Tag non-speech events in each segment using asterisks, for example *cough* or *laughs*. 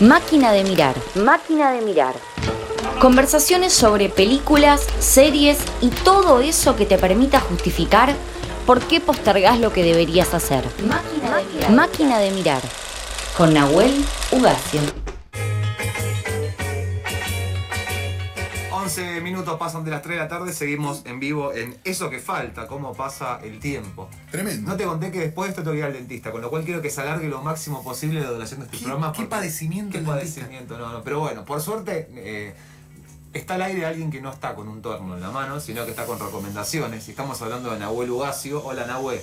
Máquina de mirar. Máquina de mirar. Conversaciones sobre películas, series y todo eso que te permita justificar por qué postergás lo que deberías hacer. Máquina de mirar. Máquina de mirar. Con Nahuel Ugacio. 11 minutos pasan de las 3 de la tarde, seguimos en vivo en Eso que falta, cómo pasa el tiempo. Tremendo. No te conté que después de esto que ir al dentista, con lo cual quiero que se alargue lo máximo posible la duración de este ¿Qué- programa. qué padecimiento Qué el dentista? padecimiento, no, no. Pero bueno, por suerte eh, está al aire alguien que no está con un torno en la mano, sino que está con recomendaciones. Y estamos hablando de Nahuel Ugacio. Hola Nahuel.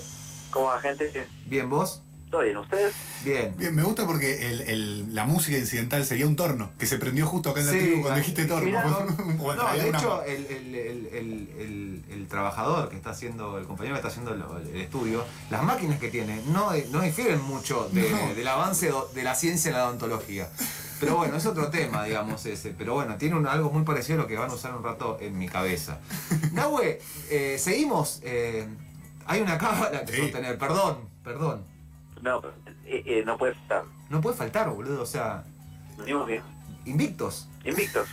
¿Cómo va, gente? ¿Bien vos? ¿Todo bien? ¿Ustedes? Bien. Bien, me gusta porque el- el- la música incidental sería un torno, que se prendió justo acá en la Sí, tribu cuando ah, dijiste torno. mirá, No, *laughs* de hecho, el, el- el- el- el- el trabajador que está haciendo, el compañero que está haciendo lo- el, estudio, las máquinas que tiene no, no difieren mucho de- No. del avance de la ciencia en la odontología. Pero bueno, es otro tema, digamos, ese. Pero bueno, tiene un- algo muy parecido a lo que van a usar un rato en mi cabeza. Nahue, eh, seguimos. eh, hay una cámara que Sí. sostener. Perdón, perdón. No, pero, eh, eh, no puede estar. No puede faltar, boludo. O sea, Venimos bien. invictos. Invictos.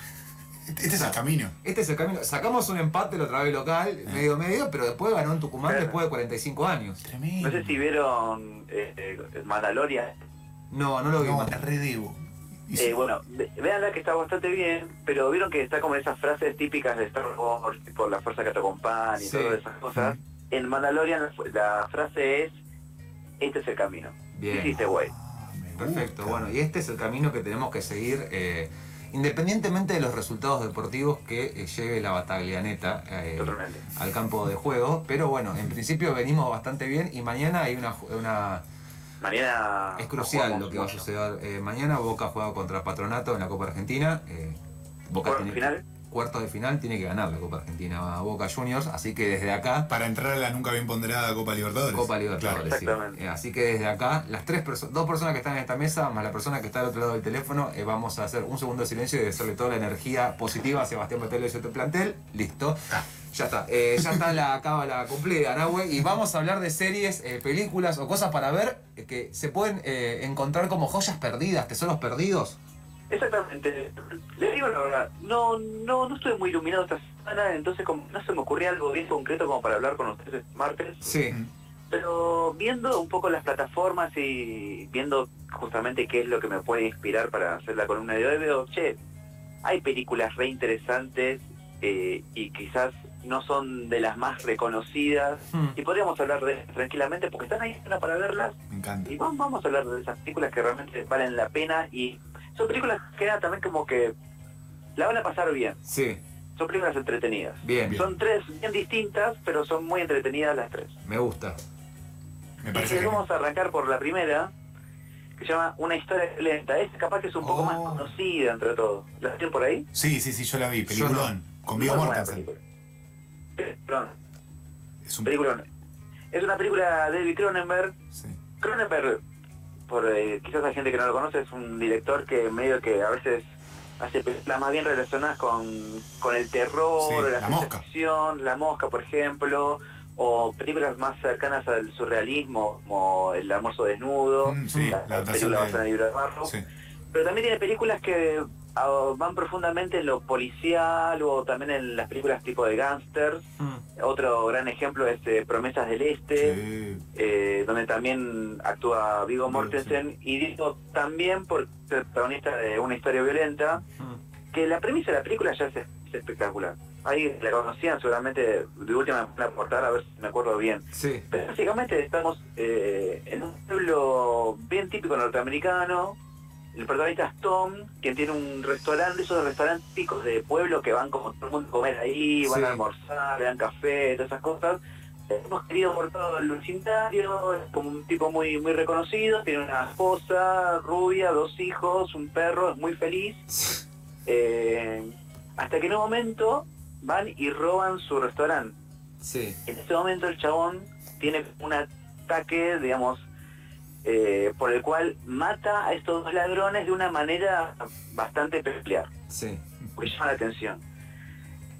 Este es el camino. Este es el camino. Sacamos un empate la otra vez local, medio medio, pero después ganó en Tucumán Claro. después de 45 años. Tremendo. No sé si vieron eh, eh, Mandalorian. No, no lo vi. No, redebo. Eh, bueno, ve- veanla que está bastante bien, pero vieron que está como en esas frases típicas de Star Wars, tipo la fuerza que te acompaña y Sí. todas esas cosas. En Mandalorian la frase es, este es el camino. Bien. Hiciste, güey. Perfecto. Bueno, y este es el camino que tenemos que seguir, eh, independientemente de los resultados deportivos que eh, lleve la Bataglianeta eh, al campo de juego. Pero bueno, en principio venimos bastante bien y mañana hay una... una Mañana... es crucial lo que va a suceder. Eh, mañana Boca juega contra Patronato en la Copa Argentina. eh, Boca tiene final. Cuartos de final tiene que ganar la Copa Argentina a Boca Juniors, así que desde acá Para entrar a la nunca bien ponderada Copa Libertadores. Copa Libertadores. Claro. sí. Exactamente. Eh, así que desde acá, las tres perso- dos personas que están en esta mesa, más la persona que está al otro lado del teléfono, eh, vamos a hacer un segundo de silencio y desearle toda la energía positiva a Sebastián Matelo y su plantel. Listo. Ah. Ya está. Eh, ya está la cábala cumplida, Nahue. Y vamos a hablar de series, eh, películas o cosas para ver que se pueden eh, encontrar como joyas perdidas, tesoros perdidos. Exactamente. Les digo la verdad, no, no, no estoy muy iluminado esta semana, entonces como no se me ocurría algo bien concreto como para hablar con ustedes este martes. Sí. Pero viendo un poco las plataformas y viendo justamente qué es lo que me puede inspirar para hacer la columna de hoy, veo, che, hay películas re interesantes eh, y quizás no son de las más reconocidas Hmm. y podríamos hablar de ellas tranquilamente porque están ahí para verlas Me encanta. y vamos, vamos a hablar de esas películas que realmente valen la pena y son películas que quedan también como que la van a pasar bien, Sí. son películas entretenidas. Bien. Bien. Son tres bien distintas, pero son muy entretenidas las tres. Me gusta. Me parece vamos a arrancar por la primera, que se llama Una historia lenta. Es capaz que es un poco Oh. más conocida entre todos. ¿La tienen por ahí? Sí, sí, sí, yo la vi. Peliculón. Con Viggo Muy buena Mortensen. Es un. peliculón. Es una película de David Cronenberg. Sí. Cronenberg, por eh, quizás hay gente que no lo conoce, es un director que medio que a veces hace películas más bien relacionadas con, con el terror, Sí, la, La ficción, La Mosca, por ejemplo, o películas más cercanas al surrealismo, como El almuerzo desnudo, Mm, sí, la, película basada en el libro de Barro. Sí. Pero también tiene películas que van profundamente en lo policial o también en las películas tipo de gángsters. Hmm. Otro gran ejemplo es eh, Promesas del Este, Sí. eh, donde también actúa Vigo Mortensen. Y digo también por ser protagonista de una historia violenta, Hmm. que la premisa de la película ya es, es espectacular. Ahí la conocían seguramente de última me van a ver si me acuerdo bien. Sí. Pero básicamente estamos eh, en un pueblo bien típico norteamericano. El protagonista es Tom, quien tiene un restaurante, esos restaurantes típicos de pueblo que van como todo el mundo a comer ahí, van Sí. a almorzar, le dan café, todas esas cosas. Hemos querido por todo el vecindario, es como un tipo muy muy reconocido, tiene una esposa rubia, dos hijos, un perro, es muy feliz. *laughs* Eh, hasta que en un momento van y roban su restaurante. Sí. En ese momento el chabón tiene un ataque, digamos, eh, por el cual mata a estos dos ladrones de una manera bastante peculiar, Sí. que llama la atención.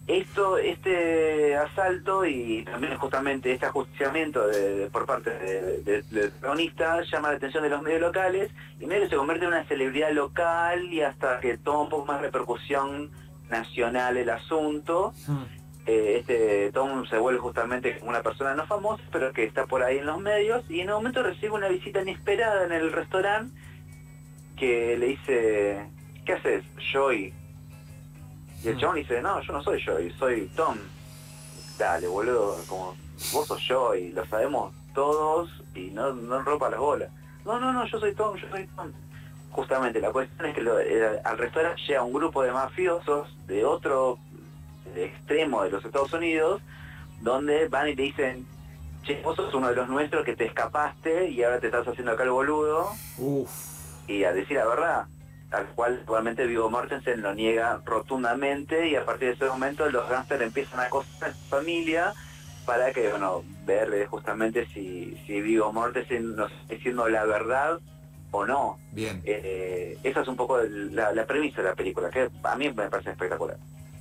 esto, este asalto y también justamente este ajusticiamiento de- de- por parte de- de- del protagonista llama la atención de los medios locales y medio que se convierte en una celebridad local y hasta que toma un poco más repercusión nacional el asunto. Hmm. Eh, este Tom se vuelve justamente como una persona no famosa, pero que está por ahí en los medios y en un momento recibe una visita inesperada en el restaurante que le dice, ¿qué haces? Joy. Y el Hmm. chabón dice, no, yo no soy Joy, soy Tom. Dale, boludo, como vos sos Joy, lo sabemos todos y no, no rompa las bolas. No, no, no, yo soy Tom, yo soy Tom. Justamente, la cuestión es que lo- al restaurante llega un grupo de mafiosos de otro extremo de los Estados Unidos, donde van y te dicen, che, vos sos uno de los nuestros que te escapaste y ahora te estás haciendo acá el boludo, Uf. y a decir la verdad, al cual igualmente Vigo Mortensen lo niega rotundamente y a partir de ese momento los gángsters empiezan a acosar a su familia para que, bueno, ver eh, justamente si, si Vigo Mortensen nos está diciendo la verdad o no. Bien. Eh, esa es un poco la premisa de la película, que a mí me parece espectacular.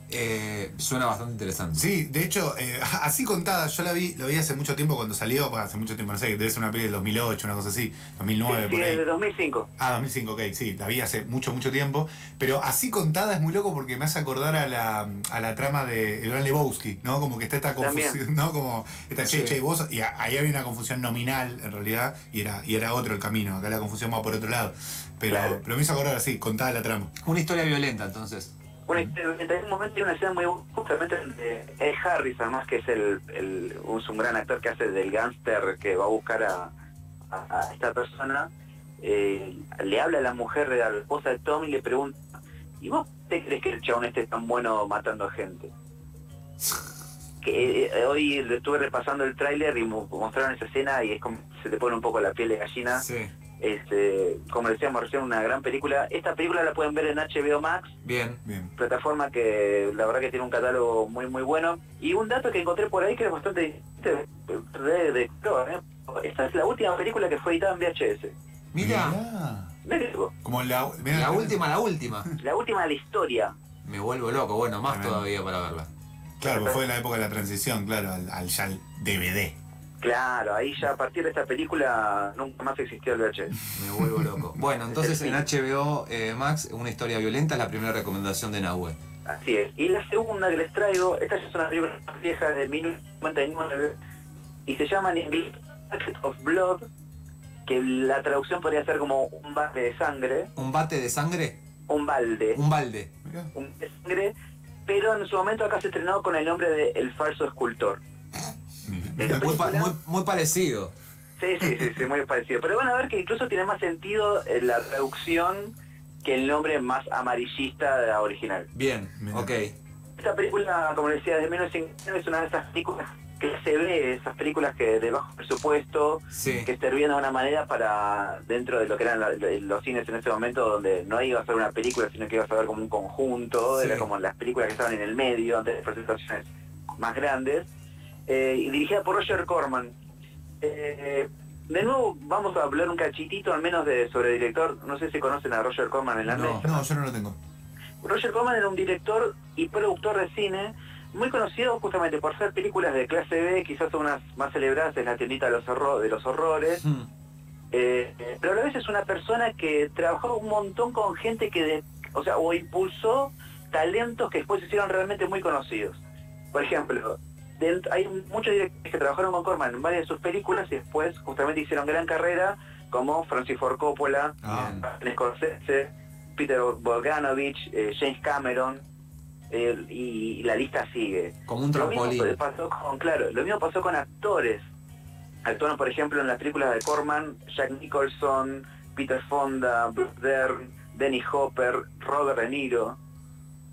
Eh, suena bastante interesante. Sí, de hecho, eh, *laughs* así contada, yo la vi, la vi hace mucho tiempo cuando salió, bueno, hace mucho tiempo, no sé, debe ser una peli del 2008, una cosa así, 2009, Sí, por sí, ahí. de 2005. Ah, 2005, ok, sí, la vi hace mucho, mucho tiempo. Pero así contada es muy loco porque me hace acordar a la, a la trama de El Gran Lebowski, ¿no? Como que está esta También. confusión, ¿no? Como esta che, Sí. che, vos. Y a- ahí había una confusión nominal, en realidad, y era, y era otro el camino. Acá la confusión va por otro lado. Pero, Claro. pero me hizo acordar así, contada la trama. Una historia violenta, entonces. Bueno, en un momento hay una escena muy justamente de Ed Harris, además que es el, el- es un gran actor que hace del gángster que va a buscar a, a- a esta persona. eh, le habla a la mujer de la esposa de Tom y le pregunta, ¿y vos te crees que el chabón este es tan bueno matando gente? Que eh, hoy le estuve repasando el tráiler y mo- mostraron esa escena y es como se te pone un poco la piel de gallina. Sí. Este, como decíamos recién, una gran película. Esta película la pueden ver en HBO Max Bien. Bien. plataforma que la verdad que tiene un catálogo muy muy bueno y un dato que encontré por ahí que es bastante de, de, ¿eh? esta es la última película que fue editada en VHS Mira, Como la, la última, la última. la última de la historia Me vuelvo loco. Bueno, más todavía para verla. Claro, pues fue en la época de la transición, claro, al, al ya al DVD. Claro ahí ya a partir de esta película nunca más existió el VHS Me vuelvo loco. Bueno, *laughs* entonces en HBO eh, Max, una historia violenta es la primera recomendación de Nahue. así es y la segunda que les traigo esta ya es una película vieja de 1959 y se llama en inglés Bucket of Blood que la traducción podría ser como un balde de sangre ¿Un bate de sangre? un balde Un balde. Un de sangre, pero en su momento acá se estrenó con el nombre de El falso escultor. Mirá. Muy, pa- muy- muy parecido. Sí, sí, sí, sí, muy parecido. Pero van a ver que incluso tiene más sentido eh, la traducción que el nombre más amarillista de la original. Bien, Mira. ok. Esta película, como decía, de menos es una de esas películas que se ve, esas películas que de bajo presupuesto, Sí. que servían de una manera para, dentro de lo que eran la- los cines en ese momento, donde no iba a ser una película, sino que iba a ser como un conjunto, Sí. era como las películas que estaban en el medio, antes de presentaciones más grandes, eh, y dirigida por Roger Corman. Eh, de nuevo vamos a hablar un cachitito al menos de sobre director, no sé si conocen a Roger Corman en la No. mesa. No, yo no lo tengo. Roger Corman era un director y productor de cine muy conocido justamente por hacer películas de clase B, quizás unas más celebradas es La tiendita de los, horro- de los horrores, Hmm. eh, eh, pero a la vez es una persona que trabajó un montón con gente que, de- o sea, o impulsó talentos que después se hicieron realmente muy conocidos. Por ejemplo, hay muchos directores que trabajaron con Corman en varias de sus películas y después justamente hicieron gran carrera, como Francis Ford Coppola, Ah, Scorsese, Peter Bogdanovich, eh, James Cameron, eh, y, y la lista sigue. Como un Lo mismo pasó con, claro, lo mismo pasó con actores. Actuaron, por ejemplo, en las películas de Corman, Jack Nicholson, Peter Fonda, Bruce Dern, Dennis Hopper, Robert De Niro.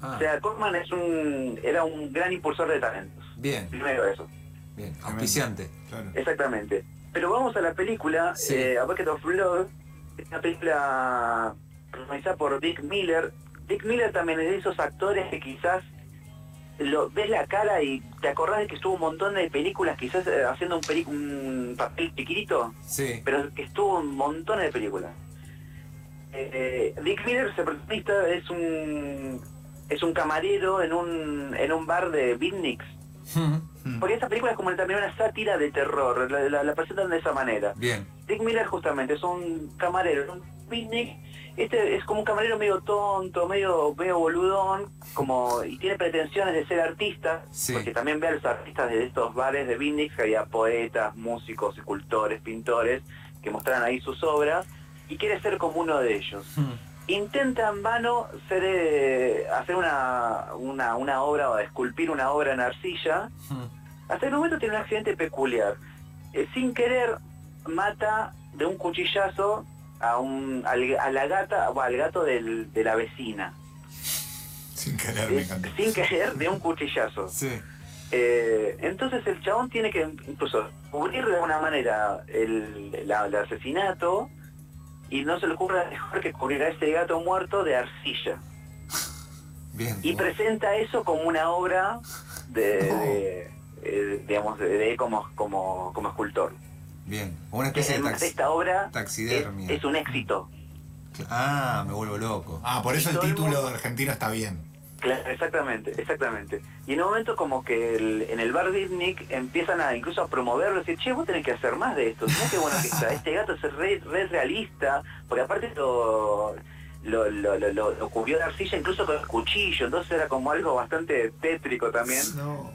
Ah, O sea, Corman es un, era un gran impulsor de talentos. Bien, Primero eso. bien. Auspiciante. claro. Exactamente. Pero vamos a la película, Sí. eh, A Bucket of Blood, es una película protagonizada por Dick Miller. Dick Miller también es de esos actores que quizás lo ves la cara y te acordás de que estuvo un montón de películas, quizás eh, haciendo un, peli- un papel chiquitito, Sí. pero que estuvo en montones de películas. Eh, Dick Miller, ese protagonista, es un es un camarero en un, en un bar de beatniks. Porque esta película es como también una sátira de terror, la, la- la presentan de esa manera. Bien. Dick Miller justamente es un camarero, un picnic, este es como un camarero medio tonto, medio medio boludón, como y tiene pretensiones de ser artista, Sí. porque también ve a los artistas de estos bares de Phoenix, que había poetas, músicos, escultores, pintores, que mostraran ahí sus obras, y quiere ser como uno de ellos. Mm, Intenta en vano ser, eh, hacer una, una, una obra o esculpir una obra en arcilla, mm. hasta el momento tiene un accidente peculiar. Eh, sin querer mata de un cuchillazo a, un, al- a la gata o al gato del- de la vecina. Sin querer, Eh, sin querer de un cuchillazo. Sí. Eh, entonces el chabón tiene que incluso cubrir de alguna manera el, la- el asesinato y no se le ocurre mejor que cubrir a ese gato muerto de arcilla. Bien. Y presenta eso como una obra de, No. de, eh, digamos, de, de como, como, como escultor. Bien. Como una especie de además taxi- esta obra es, taxidermia. es un éxito. Ah, me vuelvo loco. Ah, por eso el el título mundo- de argentino está bien. Claro, exactamente, exactamente. Y en un momento como que el- en el bar empiezan a incluso a promoverlo, decir, che, vos tenés que hacer más de esto, mirá qué bueno que está, este gato es re, re realista, porque aparte lo, lo, lo, lo, lo- lo cubrió de arcilla incluso con el cuchillo, entonces era como algo bastante tétrico también. No.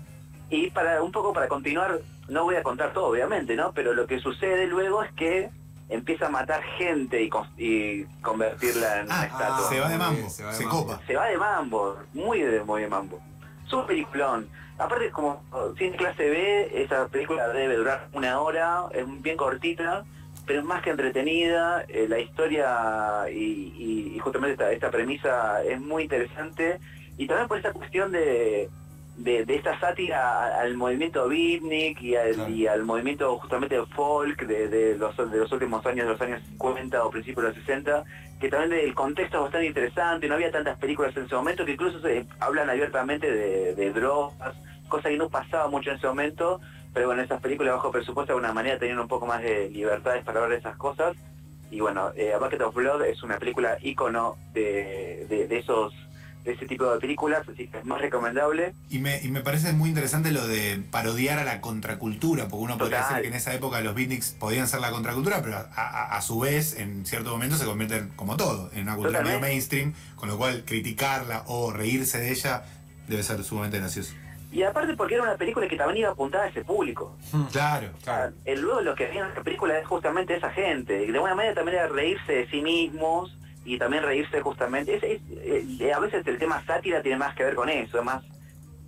Y para un poco para continuar, no voy a contar todo obviamente, ¿no? Pero lo que sucede luego es que empieza a matar gente y, con- y convertirla en una Ah, estatua. se va de mambo, se va de se mambo. copa. Se va de mambo, muy de, muy de mambo. Es un peliculón. Aparte, como cine clase B, esa película debe durar una hora, es bien cortita, pero es más que entretenida. eh, la historia y, y- y justamente esta, esta premisa es muy interesante. Y también por esa cuestión de, de, de esta sátira al movimiento beatnik y al, Claro. y al movimiento justamente folk de, de los, de los últimos años, de los años 50 o principios de los 60, que también el contexto es bastante interesante, no había tantas películas en ese momento que incluso se hablan abiertamente de, de drogas, cosa que no pasaba mucho en ese momento, pero bueno, esas películas bajo presupuesto de alguna manera tenían un poco más de libertades para hablar de esas cosas. Y bueno, eh, A Bucket of Blood es una película ícono de, de, de esos de ese tipo de películas, así que es más recomendable. Y me, y me parece muy interesante lo de parodiar a la contracultura, porque uno podría Total. decir que en esa época los beatniks podían ser la contracultura, pero a, a- a su vez, en cierto momento, se convierten como todo, en una cultura medio mainstream, con lo cual criticarla o reírse de ella debe ser sumamente gracioso. Y aparte porque era una película que también iba apuntada a ese público. Claro. Claro. Ah, el luego lo que había en la película es justamente esa gente. De alguna manera también era reírse de sí mismos y también reírse justamente. Es, es- eh, a veces el tema sátira tiene más que ver con eso, es más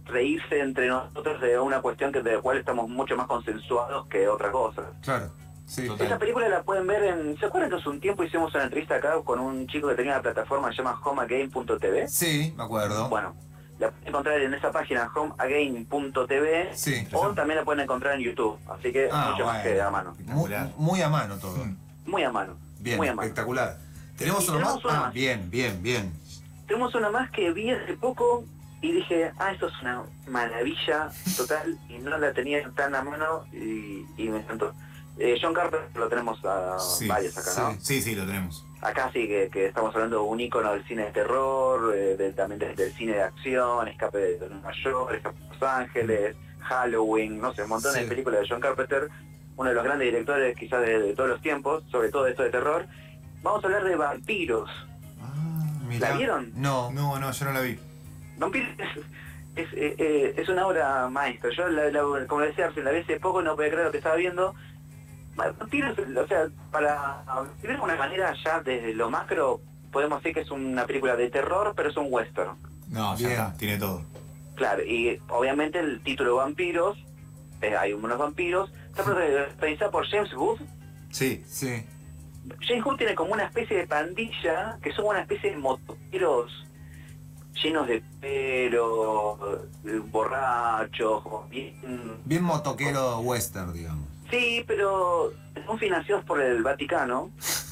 reírse entre nosotros de una cuestión que de la cual estamos mucho más consensuados que otra cosa. Claro. Sí. Esa película la pueden ver en... ¿Se acuerdan que hace un tiempo hicimos una entrevista acá con un chico que tenía una plataforma que se llama homeagain.tv? Sí, me acuerdo. Bueno, la pueden encontrar en esa página homeagain.tv Sí. o también la pueden encontrar en YouTube. Así que Ah, mucho más que a mano. Muy, muy a mano todo. Muy a mano. Bien, muy a mano. espectacular. ¿Tenemos Y uno más? Ah, más. bien, bien, bien. Tenemos una más que vi hace poco y dije, ah, esto es una maravilla total y no la tenía tan a mano y, y me encantó. Eh, John Carpenter lo tenemos a Sí, varios acá, ¿no? Sí, sí, lo tenemos. Acá sí que, que estamos hablando de un ícono del cine de terror, eh, de- también de- del cine de acción, Escape de Nueva York, Escape de Los Ángeles, Halloween, no sé, un montón Sí. de películas de John Carpenter, uno de los grandes directores quizás de, de todos los tiempos, sobre todo de esto de terror. Vamos a hablar de vampiros. Ah, Mirá. ¿La vieron? No. no, no, yo no la vi. Vampiros es, es, eh, eh, es una obra maestra. Yo, la, la- como decía, la vi hace poco, no podía creer lo que estaba viendo. Vampiros, o sea, para de una manera ya desde lo macro, podemos decir que es una película de terror, pero es un western. No, ya está, tiene todo. Claro, y obviamente el título Vampiros, eh, hay unos vampiros, está protagonizada por James Wood. Sí. Sí. James Wood tiene como una especie de pandilla, que son una especie de motoqueros llenos de pelo, borrachos, bien... Bien motoquero western, digamos. Sí, pero son financiados por el Vaticano *laughs*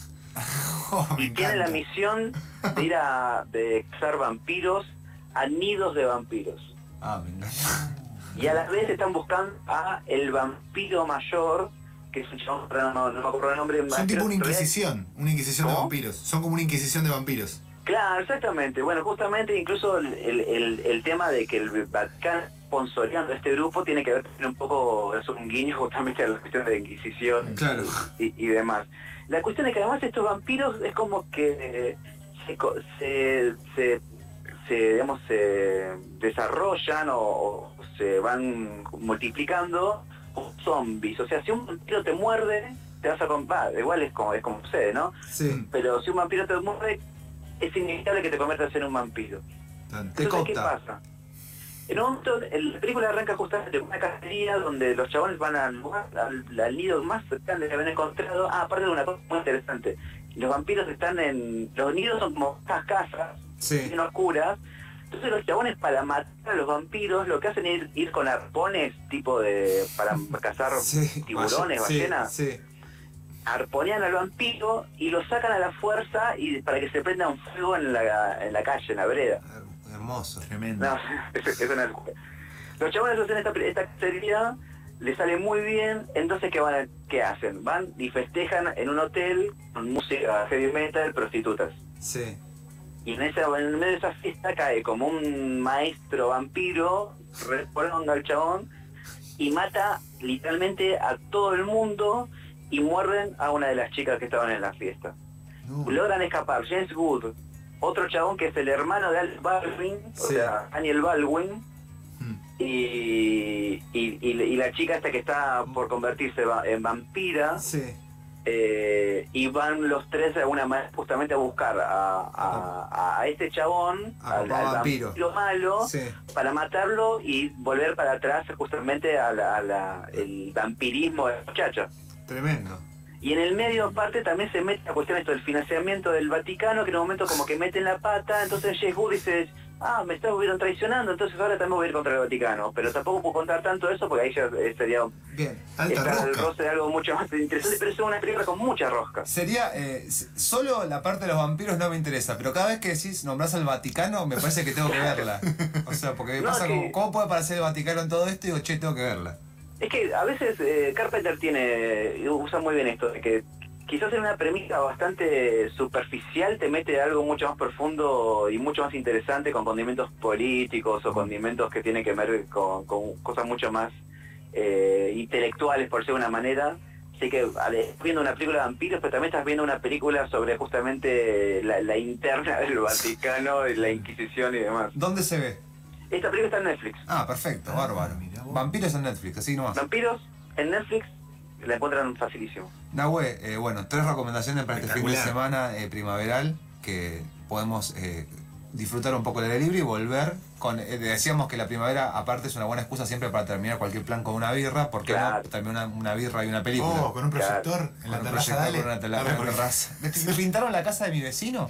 Oh, y tienen la misión de ir a de cazar vampiros a nidos de vampiros. Ah, me encanta. Y a la vez están buscando a el vampiro mayor, que es un chabón, no, no me acuerdo el nombre. Son tipo una inquisición, una inquisición de vampiros. Son como una inquisición de vampiros. Claro, exactamente. Bueno, justamente incluso el, el, el tema de que el Vaticano sponsoreando este grupo tiene que ver un poco, es un guiño justamente a la cuestión de la Inquisición claro. y, y, demás. La cuestión es que además estos vampiros es como que eh, se, se, se, digamos, se desarrollan o, o, se van multiplicando zombies. O sea, si un vampiro te muerde, te vas a comprar. Igual es como, es como sucede, ¿no? Sí. Pero si un vampiro te muerde, es inevitable que te conviertas en un vampiro. Te Entonces, ¿qué pasa? En un momento, la película arranca justamente en una cacería donde los chabones van al lugar, al, al nido más grande que habían encontrado. Ah, aparte de una cosa muy interesante. Los vampiros están en... Los nidos son como estas casas, sí. bien oscuras. Entonces los chabones para matar a los vampiros lo que hacen es ir, ir con arpones tipo de... para cazar *laughs* sí. tiburones, ballenas. Sí. Arponean al vampiro y lo sacan a la fuerza y para que se prenda un fuego en la, en la calle, en la vereda. Hermoso. Tremendo. No, *laughs* es, es una locura. Los chabones hacen esta, esta cacería, les sale muy bien, entonces ¿qué, van a, ¿qué hacen? Van y festejan en un hotel con música heavy metal, prostitutas. Sí. Y en, esa, en medio de esa fiesta cae como un maestro vampiro, responde al chabón, y mata literalmente a todo el mundo y muerden a una de las chicas que estaban en la fiesta. No. Logran escapar James Wood, otro chabón que es el hermano de Al Baldwin, o sea, Daniel Baldwin, Mm. y, y, y- y la chica esta que está por convertirse en vampira, Sí. Eh, y van los tres de alguna manera justamente a buscar a, a- a este chabón, A al, al vampiro. vampiro malo, Sí. para matarlo y volver para atrás justamente al el vampirismo de la muchacha. Tremendo. Y en el medio aparte también se mete la cuestión esto del financiamiento del Vaticano, que en un momento como que meten la pata, entonces James Wood dice, ah, me estuvieron traicionando, entonces ahora también voy a ir contra el Vaticano. Pero tampoco puedo contar tanto eso porque ahí ya eh, sería Bien. Alta estar rosca. roce de algo mucho más interesante, pero es una película con mucha rosca. Sería, eh, solo la parte de los vampiros no me interesa, pero cada vez que decís nombras al Vaticano, me parece que tengo que verla. O sea, porque me No, pasa que- como, ¿cómo puede aparecer el Vaticano en todo esto? Y digo, che, tengo que verla. Es que a veces eh, Carpenter tiene, usa muy bien esto, de que quizás en una premisa bastante superficial te mete algo mucho más profundo y mucho más interesante con condimentos políticos o condimentos que tienen que ver con, con cosas mucho más eh, intelectuales, por decirlo de una manera. Así que estás viendo una película de vampiros, pero también estás viendo una película sobre justamente la, la interna del *laughs* Vaticano, y la Inquisición y demás. ¿Dónde se ve? Esta película está en Netflix. Ah, perfecto, bárbaro. vos. Vampiros en Netflix, así nomás. Vampiros en Netflix la encuentran facilísimo. Nahue, eh, bueno, tres recomendaciones para este fin de semana eh, primaveral que podemos eh, disfrutar un poco del aire libre y volver con... eh, decíamos que la primavera aparte es una buena excusa siempre para terminar cualquier plan con una birra, porque Claro. no también una, una birra y una película. Oh, con un proyector en la Con un terraza, proyector dale. con una tela- Dame, una porque- terraza. Me pintaron la casa de mi vecino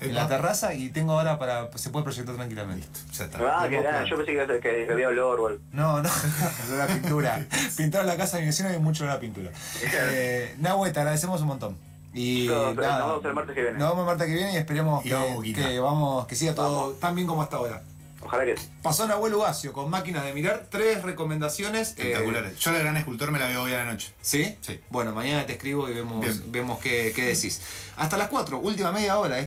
en la terraza y tengo ahora para... se puede proyectar tranquilamente. Ya está. Ah, que, plan. yo pensé que, que, que había olor o algo. No, no, *laughs* es una pintura. *laughs* Pintaron la casa de mi vecino y hay mucho de la pintura. Eh, Nahue, te agradecemos un montón. Y No, nada, nos vemos el martes que viene. Nos vemos el martes que viene y esperemos Y que, vamos, que vamos, que siga todo Vamos. tan bien como hasta ahora. Ojalá que sí. Pasó Nahuel Ugacio con máquinas de mirar, tres recomendaciones. eh, Espectaculares. Yo la gran escultor me la veo hoy a la noche. ¿Sí? Sí. Bueno, mañana te escribo y vemos, Bien. vemos qué, qué decís. Hasta las 4, última media hora.